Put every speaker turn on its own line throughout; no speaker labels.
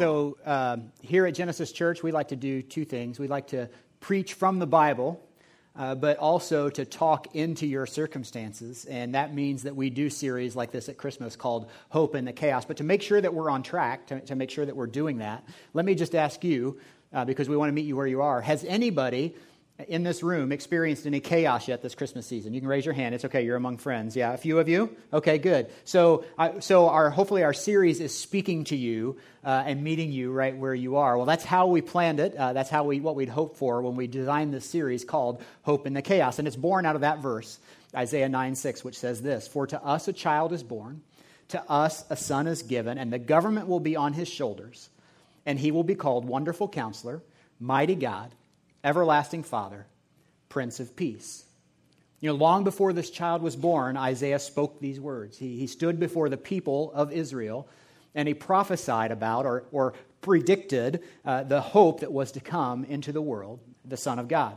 So, uh, here at Genesis Church, we like to do two things. We like to preach from the Bible, uh, but also to talk into your circumstances. And that means that we do series like this at Christmas called Hope in the Chaos. But to make sure that we're on track, to, to make sure that we're doing that, let me just ask you, uh, because we want to meet you where you are, has anybody in this room experienced any chaos yet this Christmas season? You can raise your hand. It's okay. You're among friends. Yeah, a few of you. Okay, good. So, so our hopefully our series is speaking to you uh, and meeting you right where you are. Well, that's how we planned it. Uh, that's how we what we'd hoped for when we designed this series called "Hope in the Chaos," and it's born out of that verse, Isaiah 9 6, which says this: "For to us a child is born, to us a son is given, and the government will be on his shoulders, and he will be called Wonderful Counselor, Mighty God." Everlasting Father, Prince of Peace. You know, long before this child was born, Isaiah spoke these words. He, he stood before the people of Israel and he prophesied about or, or predicted uh, the hope that was to come into the world, the Son of God.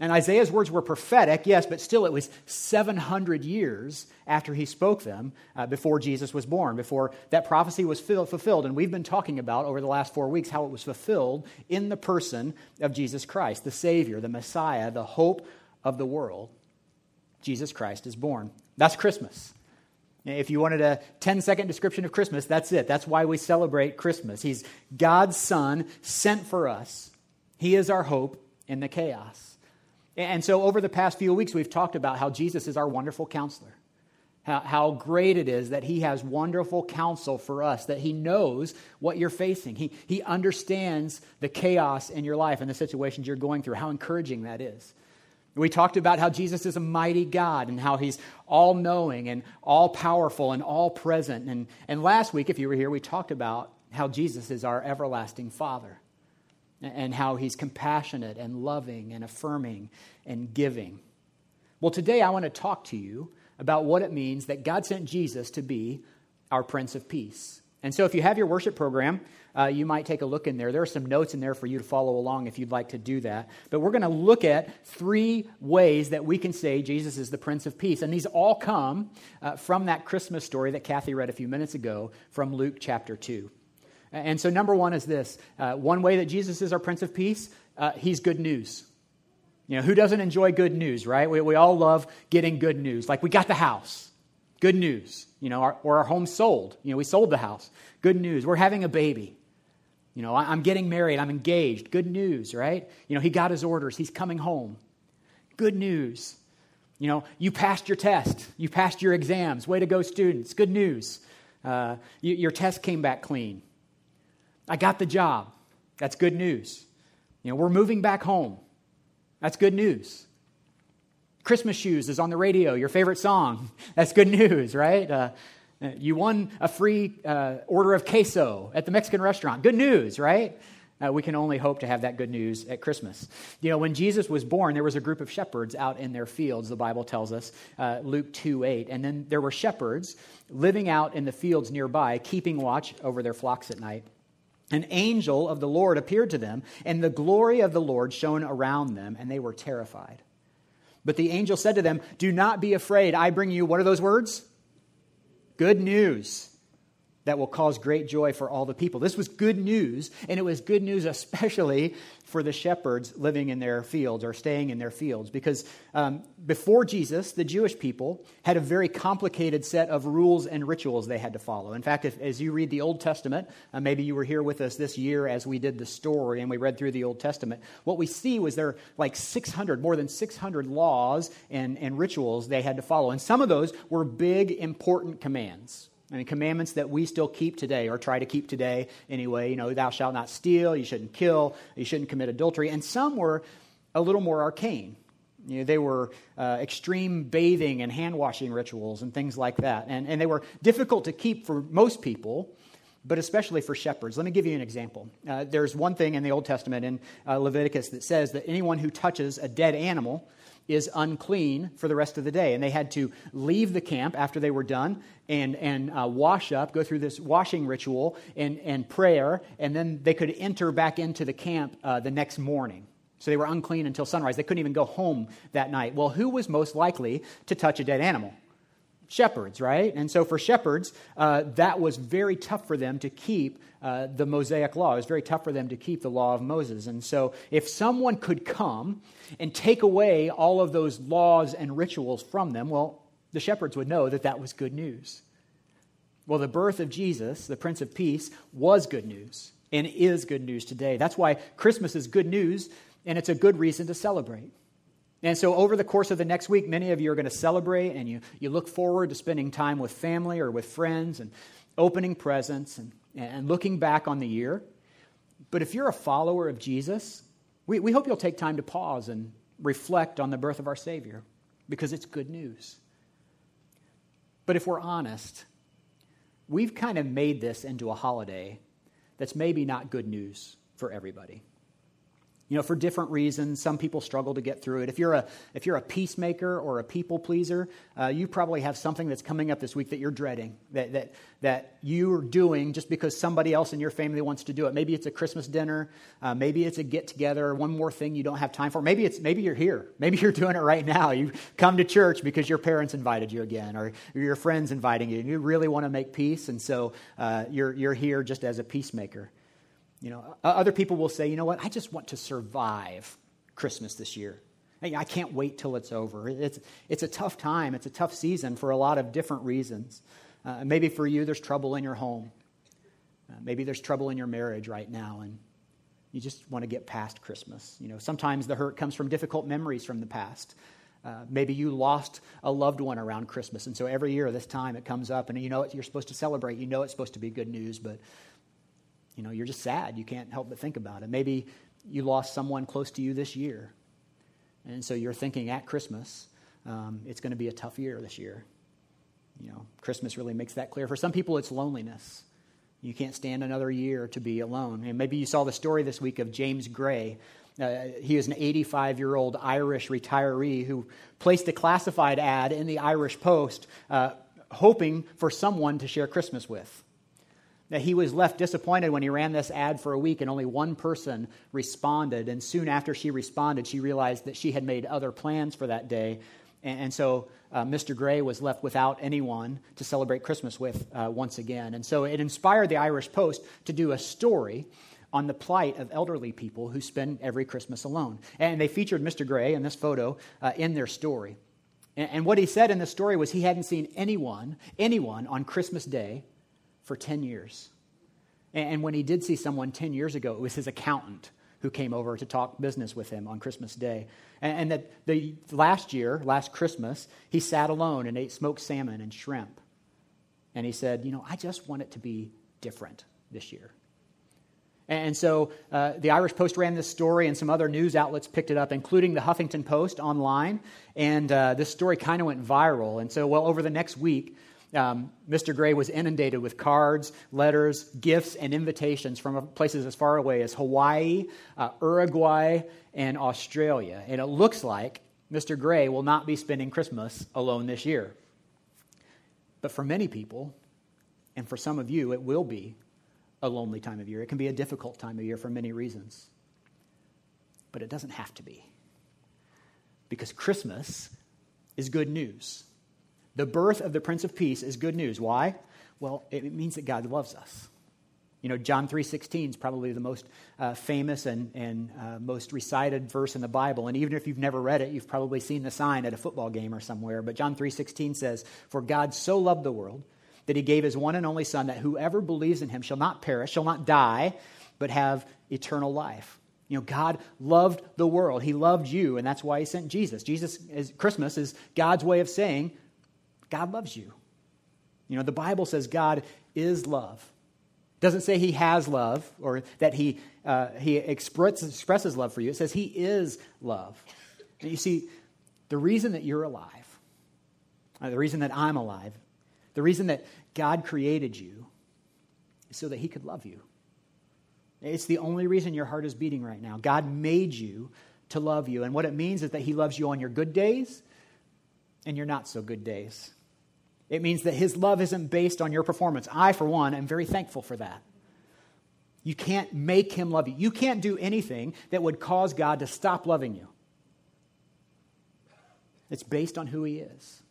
And Isaiah's words were prophetic, yes, but still it was 700 years after he spoke them uh, before Jesus was born, before that prophecy was fulfilled. And we've been talking about over the last four weeks how it was fulfilled in the person of Jesus Christ, the Savior, the Messiah, the hope of the world. Jesus Christ is born. That's Christmas. If you wanted a 10 second description of Christmas, that's it. That's why we celebrate Christmas. He's God's Son sent for us, He is our hope in the chaos. And so, over the past few weeks, we've talked about how Jesus is our wonderful counselor. How, great it is that he has wonderful counsel for us, that he knows what you're facing. He, he understands the chaos in your life and the situations you're going through, how encouraging that is. We talked about how Jesus is a mighty God and how he's all knowing and all powerful and all present. And, and last week, if you were here, we talked about how Jesus is our everlasting Father and how he's compassionate and loving and affirming and giving. Well, today I want to talk to you about what it means that God sent Jesus to be our Prince of Peace. And so, if you have your worship program, uh, you might take a look in there. There are some notes in there for you to follow along if you'd like to do that. But we're going to look at three ways that we can say Jesus is the Prince of Peace. And these all come uh, from that Christmas story that Kathy read a few minutes ago from Luke chapter 2. And so, number one is this uh, one way that Jesus is our Prince of Peace, uh, he's good news. You know, who doesn't enjoy good news, right? We, we all love getting good news. Like, we got the house. Good news. You know, our, or our home sold. You know, we sold the house. Good news. We're having a baby. You know, I'm getting married. I'm engaged. Good news, right? You know, he got his orders. He's coming home. Good news. You know, you passed your test. You passed your exams. Way to go, students. Good news. Uh, you, your test came back clean. I got the job. That's good news. You know, we're moving back home. That's good news. Christmas Shoes is on the radio, your favorite song. That's good news, right? Uh, you won a free uh, order of queso at the Mexican restaurant. Good news, right? Uh, we can only hope to have that good news at Christmas. You know, when Jesus was born, there was a group of shepherds out in their fields, the Bible tells us, uh, Luke 2 8. And then there were shepherds living out in the fields nearby, keeping watch over their flocks at night an angel of the Lord appeared to them, and the glory of the Lord shone around them, and they were terrified. But the angel said to them, Do not be afraid. I bring you, what are those words? Good news that will cause great joy for all the people. This was good news, and it was good news especially for the shepherds living in their fields or staying in their fields. Because um, before Jesus, the Jewish people had a very complicated set of rules and rituals they had to follow. In fact, if, as you read the Old Testament, uh, maybe you were here with us this year as we did the story and we read through the Old Testament, what we see was there like 600, more than 600 laws and, and rituals they had to follow. And some of those were big, important commands. I mean, commandments that we still keep today, or try to keep today anyway. You know, thou shalt not steal, you shouldn't kill, you shouldn't commit adultery. And some were a little more arcane. You know, they were uh, extreme bathing and hand washing rituals and things like that. And, and they were difficult to keep for most people, but especially for shepherds. Let me give you an example. Uh, there's one thing in the Old Testament in uh, Leviticus that says that anyone who touches a dead animal is unclean for the rest of the day. And they had to leave the camp after they were done and, and uh, wash up, go through this washing ritual and, and prayer, and then they could enter back into the camp uh, the next morning. So they were unclean until sunrise. They couldn't even go home that night. Well, who was most likely to touch a dead animal? Shepherds, right? And so for shepherds, uh, that was very tough for them to keep uh, the Mosaic law. It was very tough for them to keep the law of Moses. And so if someone could come and take away all of those laws and rituals from them, well, the shepherds would know that that was good news. Well, the birth of Jesus, the Prince of Peace, was good news and is good news today. That's why Christmas is good news and it's a good reason to celebrate. And so, over the course of the next week, many of you are going to celebrate and you, you look forward to spending time with family or with friends and opening presents and, and looking back on the year. But if you're a follower of Jesus, we, we hope you'll take time to pause and reflect on the birth of our Savior because it's good news. But if we're honest, we've kind of made this into a holiday that's maybe not good news for everybody you know, for different reasons. Some people struggle to get through it. If you're a, if you're a peacemaker or a people pleaser, uh, you probably have something that's coming up this week that you're dreading, that, that, that you're doing just because somebody else in your family wants to do it. Maybe it's a Christmas dinner. Uh, maybe it's a get together, one more thing you don't have time for. Maybe, it's, maybe you're here. Maybe you're doing it right now. You come to church because your parents invited you again or your friends inviting you. And you really want to make peace, and so uh, you're, you're here just as a peacemaker. You know, other people will say, you know what, I just want to survive Christmas this year. I can't wait till it's over. It's, it's a tough time. It's a tough season for a lot of different reasons. Uh, maybe for you, there's trouble in your home. Uh, maybe there's trouble in your marriage right now, and you just want to get past Christmas. You know, sometimes the hurt comes from difficult memories from the past. Uh, maybe you lost a loved one around Christmas, and so every year this time it comes up, and you know you're supposed to celebrate. You know it's supposed to be good news, but you know, you're just sad. You can't help but think about it. Maybe you lost someone close to you this year. And so you're thinking at Christmas, um, it's going to be a tough year this year. You know, Christmas really makes that clear. For some people, it's loneliness. You can't stand another year to be alone. And maybe you saw the story this week of James Gray. Uh, he is an 85 year old Irish retiree who placed a classified ad in the Irish Post, uh, hoping for someone to share Christmas with that he was left disappointed when he ran this ad for a week and only one person responded. And soon after she responded, she realized that she had made other plans for that day. And, so uh, Mr. Gray was left without anyone to celebrate Christmas with uh, once again. And so it inspired the Irish Post to do a story on the plight of elderly people who spend every Christmas alone. And they featured Mr. Gray in this photo uh, in their story. And, and what he said in the story was he hadn't seen anyone, anyone on Christmas Day for 10 years. And when he did see someone 10 years ago, it was his accountant who came over to talk business with him on Christmas Day. And that the last year, last Christmas, he sat alone and ate smoked salmon and shrimp. And he said, You know, I just want it to be different this year. And so uh, the Irish Post ran this story, and some other news outlets picked it up, including the Huffington Post online. And uh, this story kind of went viral. And so, well, over the next week, um, Mr. Gray was inundated with cards, letters, gifts, and invitations from places as far away as Hawaii, uh, Uruguay, and Australia. And it looks like Mr. Gray will not be spending Christmas alone this year. But for many people, and for some of you, it will be a lonely time of year. It can be a difficult time of year for many reasons. But it doesn't have to be. Because Christmas is good news. The birth of the Prince of Peace is good news. Why? Well, it means that God loves us. You know, John 3.16 is probably the most uh, famous and, and uh, most recited verse in the Bible. And even if you've never read it, you've probably seen the sign at a football game or somewhere. But John 3.16 says, For God so loved the world that he gave his one and only Son, that whoever believes in him shall not perish, shall not die, but have eternal life. You know, God loved the world. He loved you, and that's why he sent Jesus. Jesus, is, Christmas is God's way of saying, God loves you. You know, the Bible says God is love. It doesn't say he has love or that he, uh, he express, expresses love for you. It says he is love. And you see, the reason that you're alive, uh, the reason that I'm alive, the reason that God created you is so that he could love you. It's the only reason your heart is beating right now. God made you to love you. And what it means is that he loves you on your good days and your not so good days. It means that his love isn't based on your performance. I, for one, am very thankful for that. You can't make him love you. You can't do anything that would cause God to stop loving you. It's based on who he is.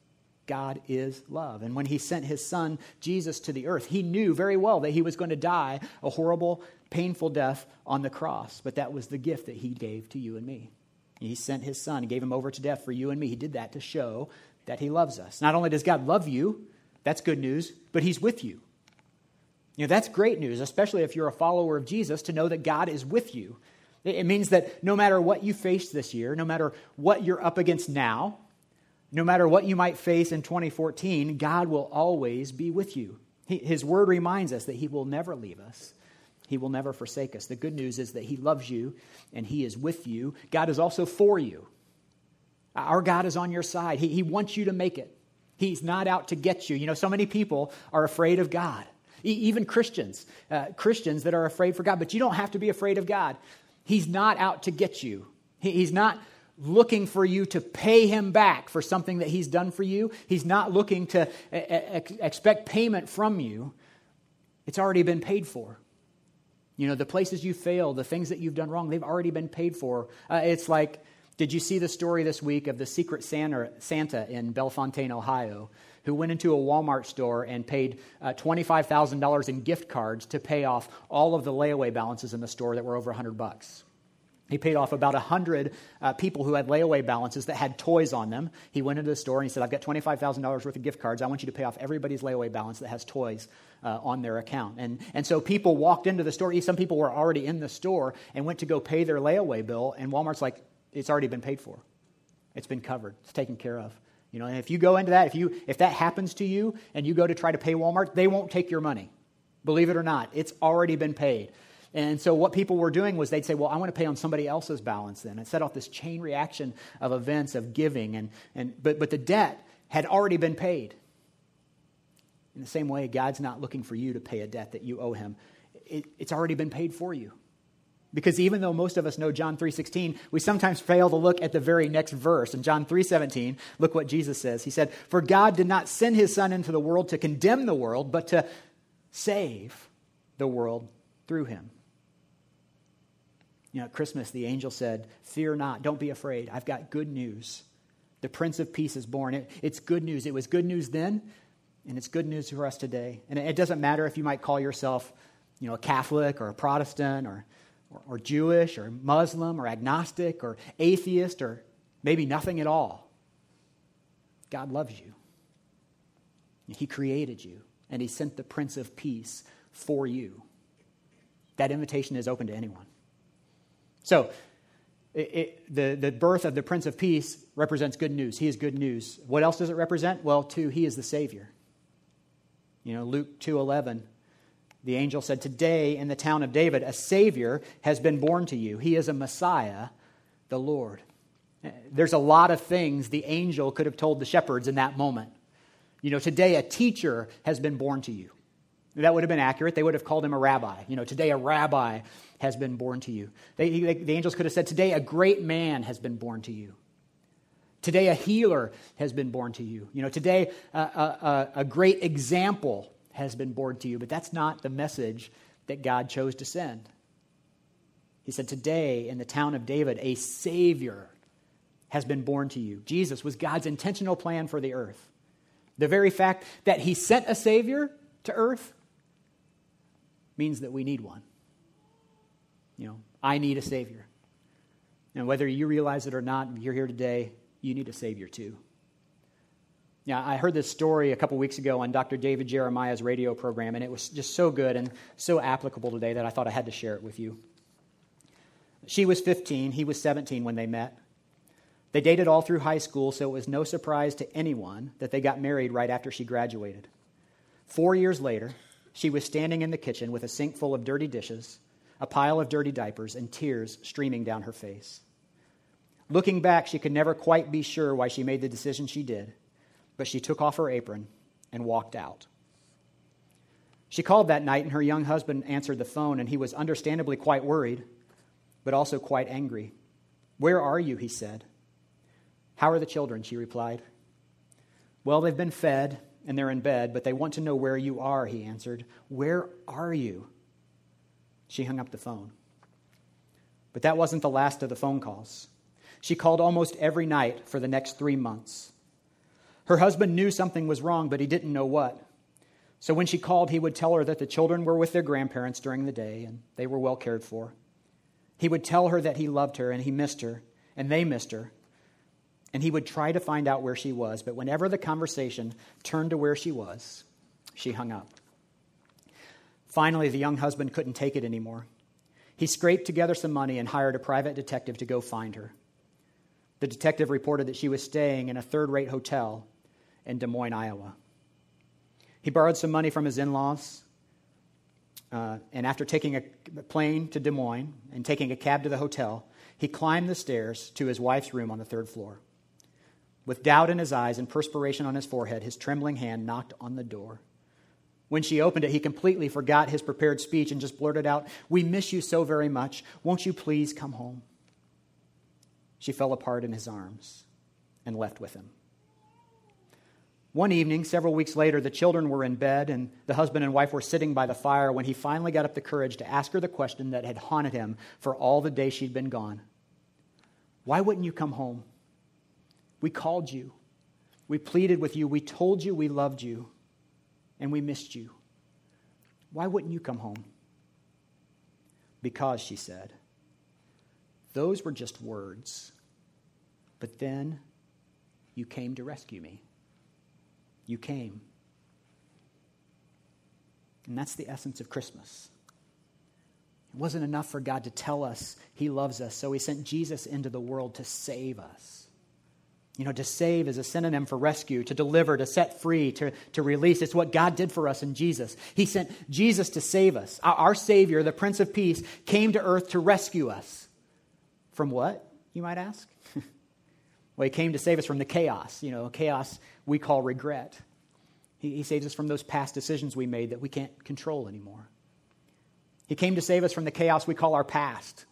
God is love. And when he sent his son, Jesus, to the earth, he knew very well that he was going to die a horrible, painful death on the cross. But that was the gift that he gave to you and me. He sent his son, he gave him over to death for you and me. He did that to show that he loves us. Not only does God love you, that's good news, but he's with you. You know, that's great news, especially if you're a follower of Jesus, to know that God is with you. It means that no matter what you face this year, no matter what you're up against now, no matter what you might face in 2014, God will always be with you. his word reminds us that He will never leave us, He will never forsake us. The good news is that He loves you and He is with you. God is also for you. Our God is on your side, He, he wants you to make it. He's not out to get you. You know, so many people are afraid of God. even Christians, uh, Christians that are afraid for God, but you don't have to be afraid of God. He's not out to get you. He, he's not looking for you to pay him back for something that he's done for you. He's not looking to ex- expect payment from you. It's already been paid for. You know, the places you failed, the things that you've done wrong, they've already been paid for. Uh, it's like, did you see the story this week of the secret Santa, in Bellefontaine, Ohio, who went into a Walmart store and paid uh, $25,000 in gift cards to pay off all of the layaway balances in the store that were over 100 bucks? He paid off about 100 uh, people who had layaway balances that had toys on them. He went into the store and he said, I've got $25,000 worth of gift cards. I want you to pay off everybody's layaway balance that has toys uh, on their account. And, and so people walked into the store. Some people were already in the store and went to go pay their layaway bill. And Walmart's like, it's already been paid for. It's been covered. It's taken care of. You know, and if you go into that, if, you, if that happens to you and you go to try to pay Walmart, they won't take your money. Believe it or not, it's already been paid. And so what people were doing was they'd say, well, I want to pay on somebody else's balance then. It set off this chain reaction of events of giving. And, and, but, but the debt had already been paid. In the same way, God's not looking for you to pay a debt that you owe him. It, it's already been paid for you. Because even though most of us know John 3:16, we sometimes fail to look at the very next verse. In John 3:17, look what Jesus says. He said, "For God did not send his son into the world to condemn the world, but to save the world through him." You know, at Christmas, the angel said, Fear not, don't be afraid. I've got good news. The Prince of Peace is born. It, it's good news. It was good news then, and it's good news for us today. And it doesn't matter if you might call yourself, you know, a Catholic or a Protestant or, or, or Jewish or Muslim or agnostic or atheist or maybe nothing at all. God loves you. He created you, and He sent the Prince of Peace for you. That invitation is open to anyone. So, it, it, the, the birth of the Prince of Peace represents good news. He is good news. What else does it represent? Well, two, he is the Savior. You know, Luke 2.11, the angel said, Today in the town of David, a Savior has been born to you. He is a Messiah, the Lord. There's a lot of things the angel could have told the shepherds in that moment. You know, today a teacher has been born to you. That would have been accurate. They would have called him a rabbi. You know, today a rabbi has been born to you. They, they, the angels could have said, Today a great man has been born to you. Today a healer has been born to you. You know, today a, a, a great example has been born to you. But that's not the message that God chose to send. He said, Today in the town of David, a Savior has been born to you. Jesus was God's intentional plan for the earth. The very fact that He sent a Savior to earth means that we need one. You know, I need a Savior. And whether you realize it or not, you're here today, you need a Savior too. Yeah, I heard this story a couple weeks ago on Dr. David Jeremiah's radio program, and it was just so good and so applicable today that I thought I had to share it with you. She was 15, he was 17 when they met. They dated all through high school, so it was no surprise to anyone that they got married right after she graduated. Four years later, she was standing in the kitchen with a sink full of dirty dishes a pile of dirty diapers, and tears streaming down her face. Looking back, she could never quite be sure why she made the decision she did, but she took off her apron and walked out. She called that night, and her young husband answered the phone, and he was understandably quite worried, but also quite angry. Where are you? he said. How are the children? she replied. Well, they've been fed and they're in bed, but they want to know where you are, he answered. Where are you? She hung up the phone. But that wasn't the last of the phone calls. She called almost every night for the next three months. Her husband knew something was wrong, but he didn't know what. So when she called, he would tell her that the children were with their grandparents during the day and they were well cared for. He would tell her that he loved her and he missed her and they missed her. And he would try to find out where she was, but whenever the conversation turned to where she was, she hung up. Finally, the young husband couldn't take it anymore. He scraped together some money and hired a private detective to go find her. The detective reported that she was staying in a third rate hotel in Des Moines, Iowa. He borrowed some money from his in laws, uh, and after taking a plane to Des Moines and taking a cab to the hotel, he climbed the stairs to his wife's room on the third floor. With doubt in his eyes and perspiration on his forehead, his trembling hand knocked on the door. When she opened it, he completely forgot his prepared speech and just blurted out, We miss you so very much. Won't you please come home? She fell apart in his arms and left with him. One evening, several weeks later, the children were in bed and the husband and wife were sitting by the fire when he finally got up the courage to ask her the question that had haunted him for all the day she'd been gone Why wouldn't you come home? We called you. We pleaded with you. We told you we loved you and we missed you. Why wouldn't you come home? Because, she said, those were just words. But then you came to rescue me. You came. And that's the essence of Christmas. It wasn't enough for God to tell us He loves us, so He sent Jesus into the world to save us. You know, to save is a synonym for rescue, to deliver, to set free, to, to release. It's what God did for us in Jesus. He sent Jesus to save us. Our, our Savior, the Prince of Peace, came to earth to rescue us. From what, you might ask? well, He came to save us from the chaos, you know, chaos we call regret. He, he saves us from those past decisions we made that we can't control anymore. He came to save us from the chaos we call our past.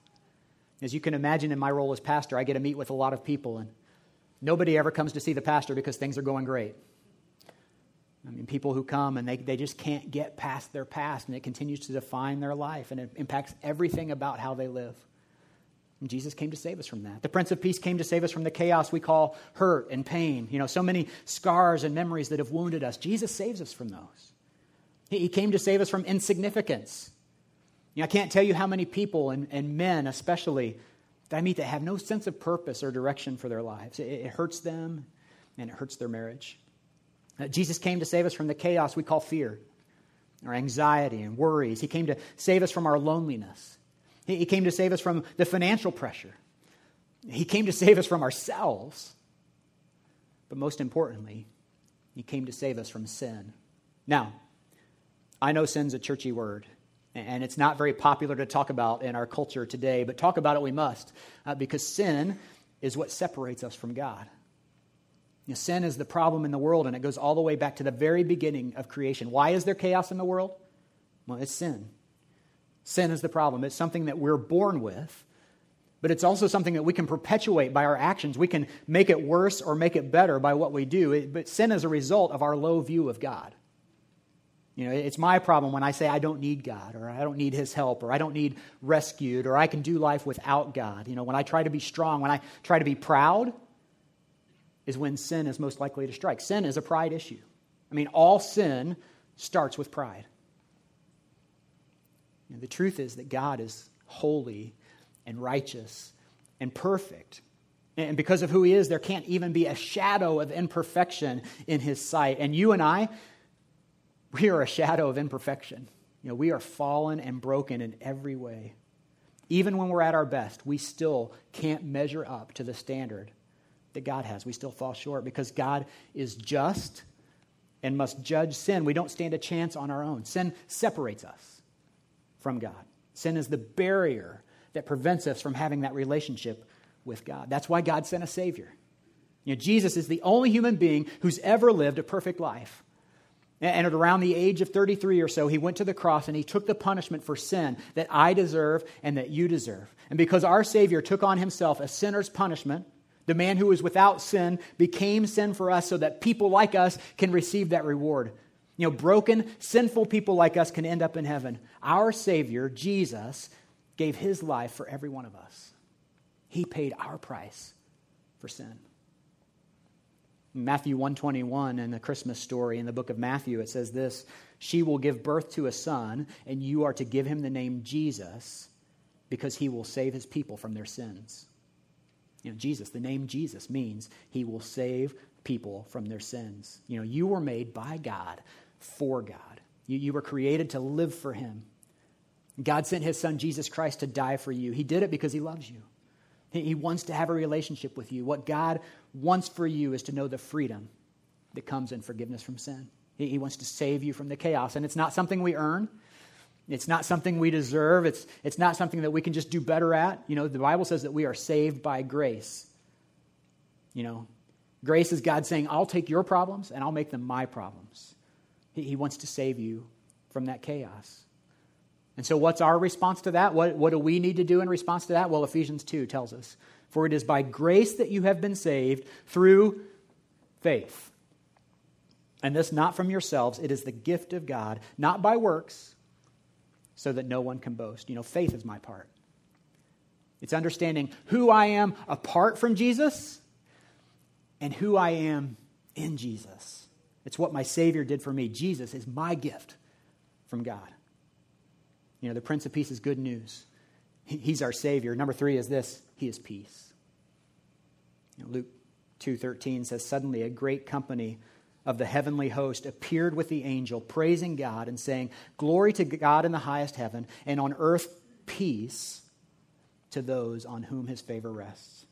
As you can imagine, in my role as pastor, I get to meet with a lot of people and Nobody ever comes to see the pastor because things are going great. I mean, people who come and they, they just can't get past their past, and it continues to define their life, and it impacts everything about how they live. And Jesus came to save us from that. The Prince of Peace came to save us from the chaos we call hurt and pain. You know, so many scars and memories that have wounded us. Jesus saves us from those. He, came to save us from insignificance. You know, I can't tell you how many people, and, and men especially, that I meet that have no sense of purpose or direction for their lives. It, it hurts them and it hurts their marriage. Uh, Jesus came to save us from the chaos we call fear, our anxiety and worries. He came to save us from our loneliness. He, came to save us from the financial pressure. He came to save us from ourselves. But most importantly, He came to save us from sin. Now, I know sin's a churchy word. And it's not very popular to talk about in our culture today, but talk about it we must, uh, because sin is what separates us from God. You know, sin is the problem in the world, and it goes all the way back to the very beginning of creation. Why is there chaos in the world? Well, it's sin. Sin is the problem. It's something that we're born with, but it's also something that we can perpetuate by our actions. We can make it worse or make it better by what we do. It, but sin is a result of our low view of God. You know, it's my problem when I say I don't need God or I don't need his help or I don't need rescued or I can do life without God. You know, when I try to be strong, when I try to be proud, is when sin is most likely to strike. Sin is a pride issue. I mean, all sin starts with pride. The truth is that God is holy and righteous and perfect. And because of who he is, there can't even be a shadow of imperfection in his sight. And you and I, we are a shadow of imperfection. You know, we are fallen and broken in every way. Even when we're at our best, we still can't measure up to the standard that God has. We still fall short because God is just and must judge sin. We don't stand a chance on our own. Sin separates us from God. Sin is the barrier that prevents us from having that relationship with God. That's why God sent a Savior. You know, Jesus is the only human being who's ever lived a perfect life. And at around the age of 33 or so, he went to the cross and he took the punishment for sin that I deserve and that you deserve. And because our Savior took on himself a sinner's punishment, the man who was without sin became sin for us so that people like us can receive that reward. You know, broken, sinful people like us can end up in heaven. Our Savior, Jesus, gave his life for every one of us. He paid our price for sin. Matthew 121 in the Christmas story in the book of Matthew, it says this She will give birth to a son, and you are to give him the name Jesus because he will save his people from their sins. You know, Jesus, the name Jesus means he will save people from their sins. You know, you were made by God for God. You, you were created to live for him. God sent his son Jesus Christ to die for you. He did it because he loves you. He, he wants to have a relationship with you. What God wants for you is to know the freedom that comes in forgiveness from sin. He, he wants to save you from the chaos. And it's not something we earn. It's not something we deserve. It's, it's not something that we can just do better at. You know, the Bible says that we are saved by grace. You know, grace is God saying, I'll take your problems and I'll make them my problems. He, wants to save you from that chaos. And so, what's our response to that? What, what do we need to do in response to that? Well, Ephesians 2 tells us For it is by grace that you have been saved through faith. And this not from yourselves, it is the gift of God, not by works, so that no one can boast. You know, faith is my part. It's understanding who I am apart from Jesus and who I am in Jesus. It's what my Savior did for me. Jesus is my gift from God. You know, the Prince of Peace is good news. He's our Savior. Number three is this He is peace. You know, Luke 2.13 says, Suddenly a great company of the heavenly host appeared with the angel, praising God and saying, Glory to God in the highest heaven, and on earth peace to those on whom his favor rests.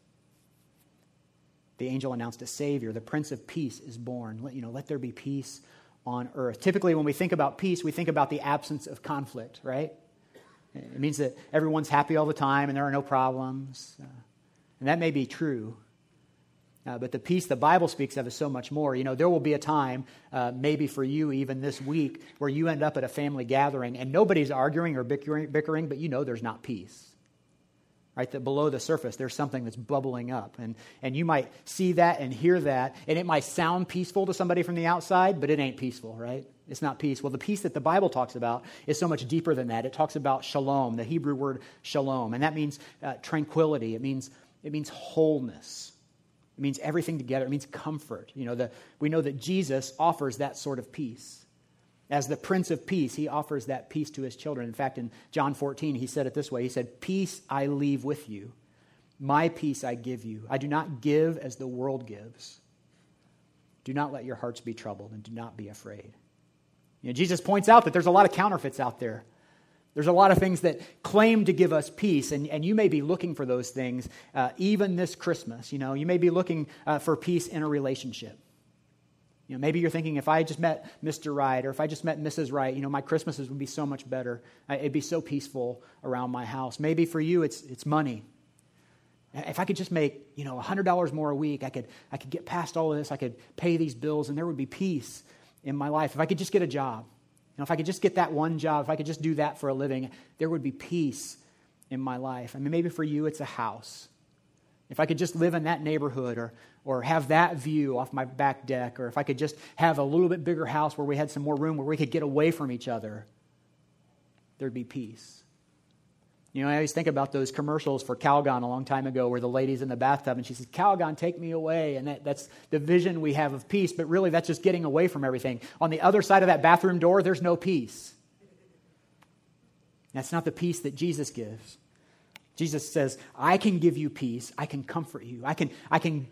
The angel announced a Savior. The Prince of Peace is born. Let, you know, let there be peace on earth. Typically, when we think about peace, we think about the absence of conflict, right? It means that everyone's happy all the time and there are no problems. Uh, and that may be true. Uh, but the peace the Bible speaks of is so much more. You know, there will be a time, uh, maybe for you even this week, where you end up at a family gathering and nobody's arguing or bickering, bickering but you know there's not peace. Right? That below the surface, there's something that's bubbling up. And, and you might see that and hear that, and it might sound peaceful to somebody from the outside, but it ain't peaceful, right? It's not peace. Well, the peace that the Bible talks about is so much deeper than that. It talks about shalom, the Hebrew word shalom, and that means uh, tranquility. It means it means wholeness. It means everything together. It means comfort. You know, the, we know that Jesus offers that sort of peace. As the Prince of Peace, he offers that peace to his children. In fact, in John 14, he said it this way He said, Peace I leave with you, my peace I give you. I do not give as the world gives. Do not let your hearts be troubled, and do not be afraid. You know, Jesus points out that there's a lot of counterfeits out there. There's a lot of things that claim to give us peace, and, and you may be looking for those things uh, even this Christmas. You know, you may be looking uh, for peace in a relationship. You know, maybe you're thinking, if I just met Mr. Right or if I just met Mrs. Right, you know, my Christmases would be so much better. It'd be so peaceful around my house. Maybe for you, it's, it's money. If I could just make, you know, $100 more a week, I could, I could get past all of this. I could pay these bills, and there would be peace in my life, if I could just get a job, you know, if I could just get that one job, if I could just do that for a living, there would be peace in my life. I mean, maybe for you, it's a house. If I could just live in that neighborhood or, or have that view off my back deck, or if I could just have a little bit bigger house where we had some more room where we could get away from each other, there'd be peace. You know, I always think about those commercials for Calgon a long time ago where the lady's in the bathtub and she says, Calgon, take me away. And that, that's the vision we have of peace, but really that's just getting away from everything. On the other side of that bathroom door, there's no peace. That's not the peace that Jesus gives. Jesus says, I can give you peace. I can comfort you. I can, I can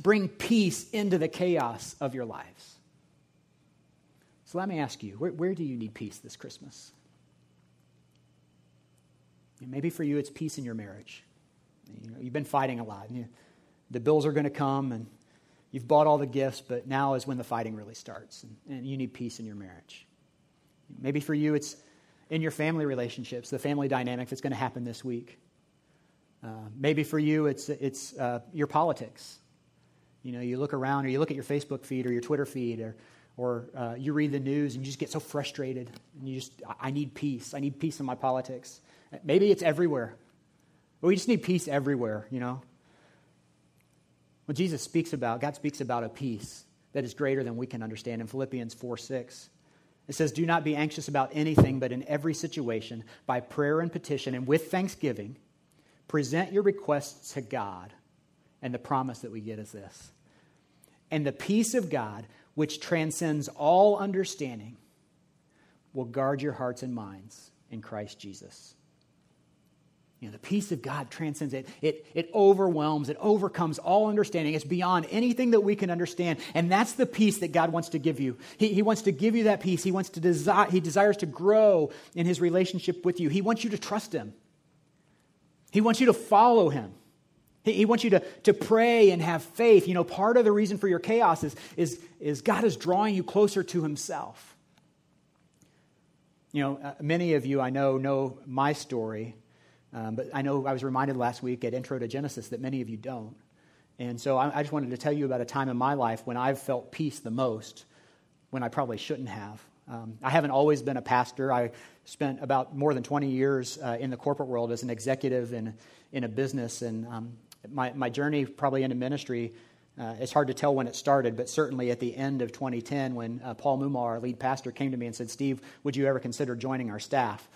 bring peace into the chaos of your lives. So let me ask you, where, where do you need peace this Christmas? Maybe for you, it's peace in your marriage. You know, you've been fighting a lot. You, the bills are going to come, and you've bought all the gifts, but now is when the fighting really starts, and, and you need peace in your marriage. Maybe for you, it's in your family relationships, the family dynamic that's going to happen this week. Uh, maybe for you, it's, it's uh, your politics. You know, you look around or you look at your Facebook feed or your Twitter feed or, or uh, you read the news and you just get so frustrated and you just, I need peace. I need peace in my politics. Maybe it's everywhere. But we just need peace everywhere, you know? When Jesus speaks about, God speaks about a peace that is greater than we can understand in Philippians 4 6. It says, Do not be anxious about anything, but in every situation, by prayer and petition and with thanksgiving, present your requests to God. And the promise that we get is this And the peace of God, which transcends all understanding, will guard your hearts and minds in Christ Jesus. You know, the peace of God transcends it. It, it overwhelms, it overcomes all understanding. It's beyond anything that we can understand. And that's the peace that God wants to give you. He, he wants to give you that peace. He wants to desire, he desires to grow in his relationship with you. He wants you to trust him. He wants you to follow him. He, wants you to, to pray and have faith. You know, part of the reason for your chaos is, is, is God is drawing you closer to himself. You know, uh, many of you I know know my story, um, but I know I was reminded last week at Intro to Genesis that many of you don't. And so I, I just wanted to tell you about a time in my life when I've felt peace the most, when I probably shouldn't have. Um, I haven't always been a pastor. I spent about more than 20 years uh, in the corporate world as an executive in, in a business. And um, my, my journey probably into ministry, uh, it's hard to tell when it started, but certainly at the end of 2010 when uh, Paul Mumar, our lead pastor, came to me and said, Steve, would you ever consider joining our staff?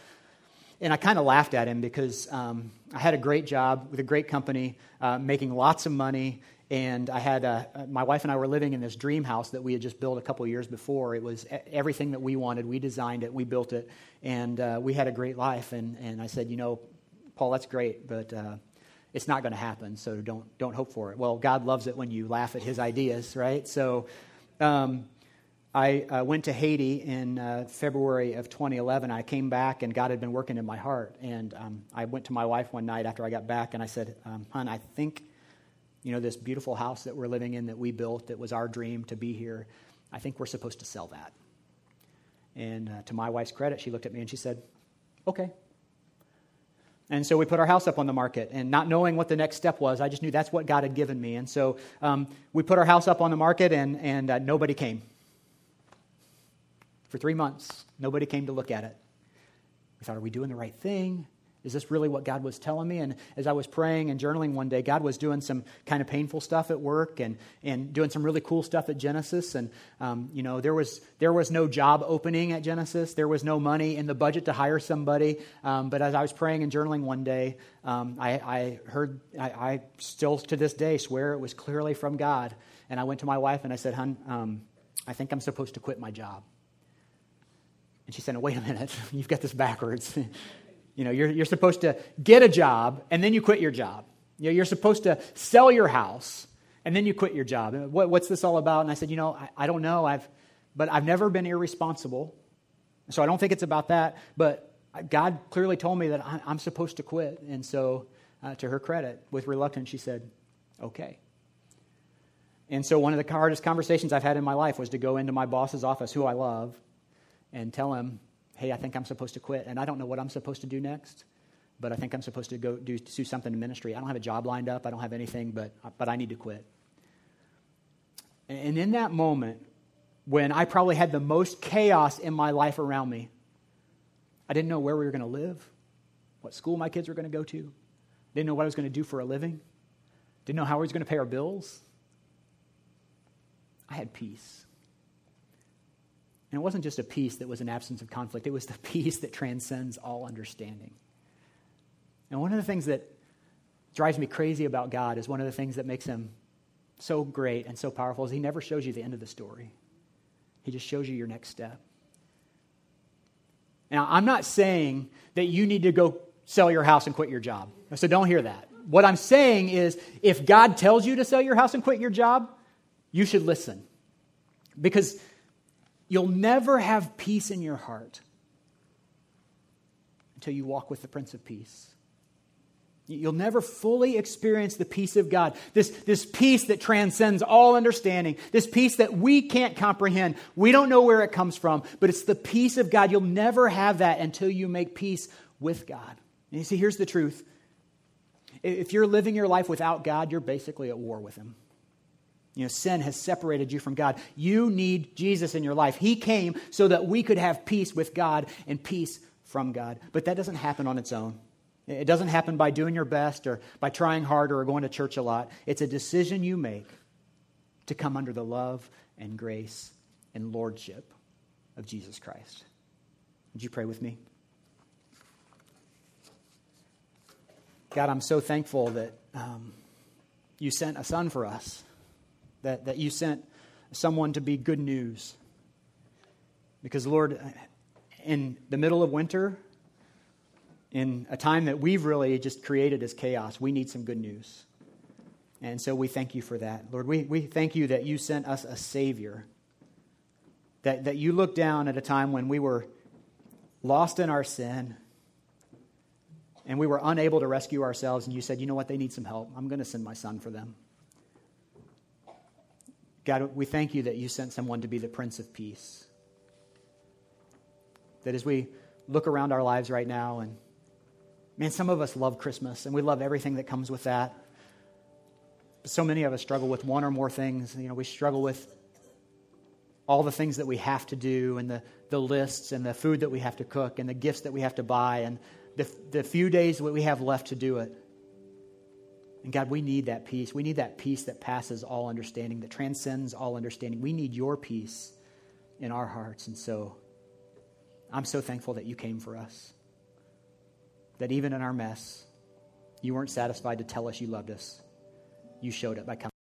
And I kind of laughed at him because um, I had a great job with a great company, uh, making lots of money, and I had uh, my wife and I were living in this dream house that we had just built a couple years before. It was everything that we wanted. We designed it, we built it, and uh, we had a great life. And, and I said, you know, Paul, that's great, but uh, it's not going to happen. So don't don't hope for it. Well, God loves it when you laugh at His ideas, right? So. Um, I uh, went to Haiti in uh, February of 2011. I came back, and God had been working in my heart. And um, I went to my wife one night after I got back, and I said, um, "Hon, I think you know, this beautiful house that we're living in that we built that was our dream to be here, I think we're supposed to sell that. And uh, to my wife's credit, she looked at me and she said, okay. And so we put our house up on the market, and not knowing what the next step was, I just knew that's what God had given me. And so um, we put our house up on the market, and, and uh, nobody came. For three months, nobody came to look at it. We thought, are we doing the right thing? Is this really what God was telling me? And as I was praying and journaling one day, God was doing some kind of painful stuff at work and, and doing some really cool stuff at Genesis. And, um, you know, there was, there was no job opening at Genesis. There was no money in the budget to hire somebody. Um, but as I was praying and journaling one day, um, I, I, heard, I, I, still to this day swear it was clearly from God. And I went to my wife and I said, Hun, um, I think I'm supposed to quit my job. And she said, Wait a minute, you've got this backwards. You know, you're, you're supposed to get a job and then you quit your job. You know, you're supposed to sell your house and then you quit your job. What, what's this all about? And I said, you know, I, I don't know. I've, but I've never been irresponsible. So I don't think it's about that. But God clearly told me that I, am supposed to quit. And so, uh, to her credit, with reluctance, she said, okay. And so, one of the hardest conversations I've had in my life was to go into my boss's office, who I love, and tell him, hey, I think I'm supposed to quit, and I don't know what I'm supposed to do next, but I think I'm supposed to go do, do something in ministry. I don't have a job lined up, I don't have anything, but, but I need to quit. And in that moment, when I probably had the most chaos in my life around me, I didn't know where we were going to live, what school my kids were going to go to, didn't know what I was going to do for a living, didn't know how we was going to pay our bills. I had peace. And it wasn't just a peace that was an absence of conflict, it was the peace that transcends all understanding. And one of the things that drives me crazy about God is one of the things that makes him so great and so powerful is he never shows you the end of the story. He just shows you your next step. Now, I'm not saying that you need to go sell your house and quit your job. So don't hear that. What I'm saying is if God tells you to sell your house and quit your job, you should listen. Because You'll never have peace in your heart until you walk with the Prince of Peace. You'll never fully experience the peace of God, this, this peace that transcends all understanding, this peace that we can't comprehend. We don't know where it comes from, but it's the peace of God. You'll never have that until you make peace with God. And you see, here's the truth if you're living your life without God, you're basically at war with Him. You know, sin has separated you from God. You need Jesus in your life. He came so that we could have peace with God and peace from God. But that doesn't happen on its own. It doesn't happen by doing your best or by trying harder or going to church a lot. It's a decision you make to come under the love and grace and lordship of Jesus Christ. Would you pray with me? God, I'm so thankful that um, you sent a son for us that, that you sent someone to be good news. Because, Lord, in the middle of winter, in a time that we've really just created as chaos, we need some good news. And so we thank you for that. Lord, we, we thank you that you sent us a Savior, that, that you looked down at a time when we were lost in our sin and we were unable to rescue ourselves, and you said, you know what, they need some help. I'm going to send my son for them. God, we thank you that you sent someone to be the Prince of Peace. That as we look around our lives right now, and man, some of us love Christmas and we love everything that comes with that. But so many of us struggle with one or more things. You know, we struggle with all the things that we have to do and the, the lists and the food that we have to cook and the gifts that we have to buy and the, the few days that we have left to do it. And God, we need that peace. We need that peace that passes all understanding, that transcends all understanding. We need your peace in our hearts. And so I'm so thankful that you came for us. That even in our mess, you weren't satisfied to tell us you loved us. You showed it by coming.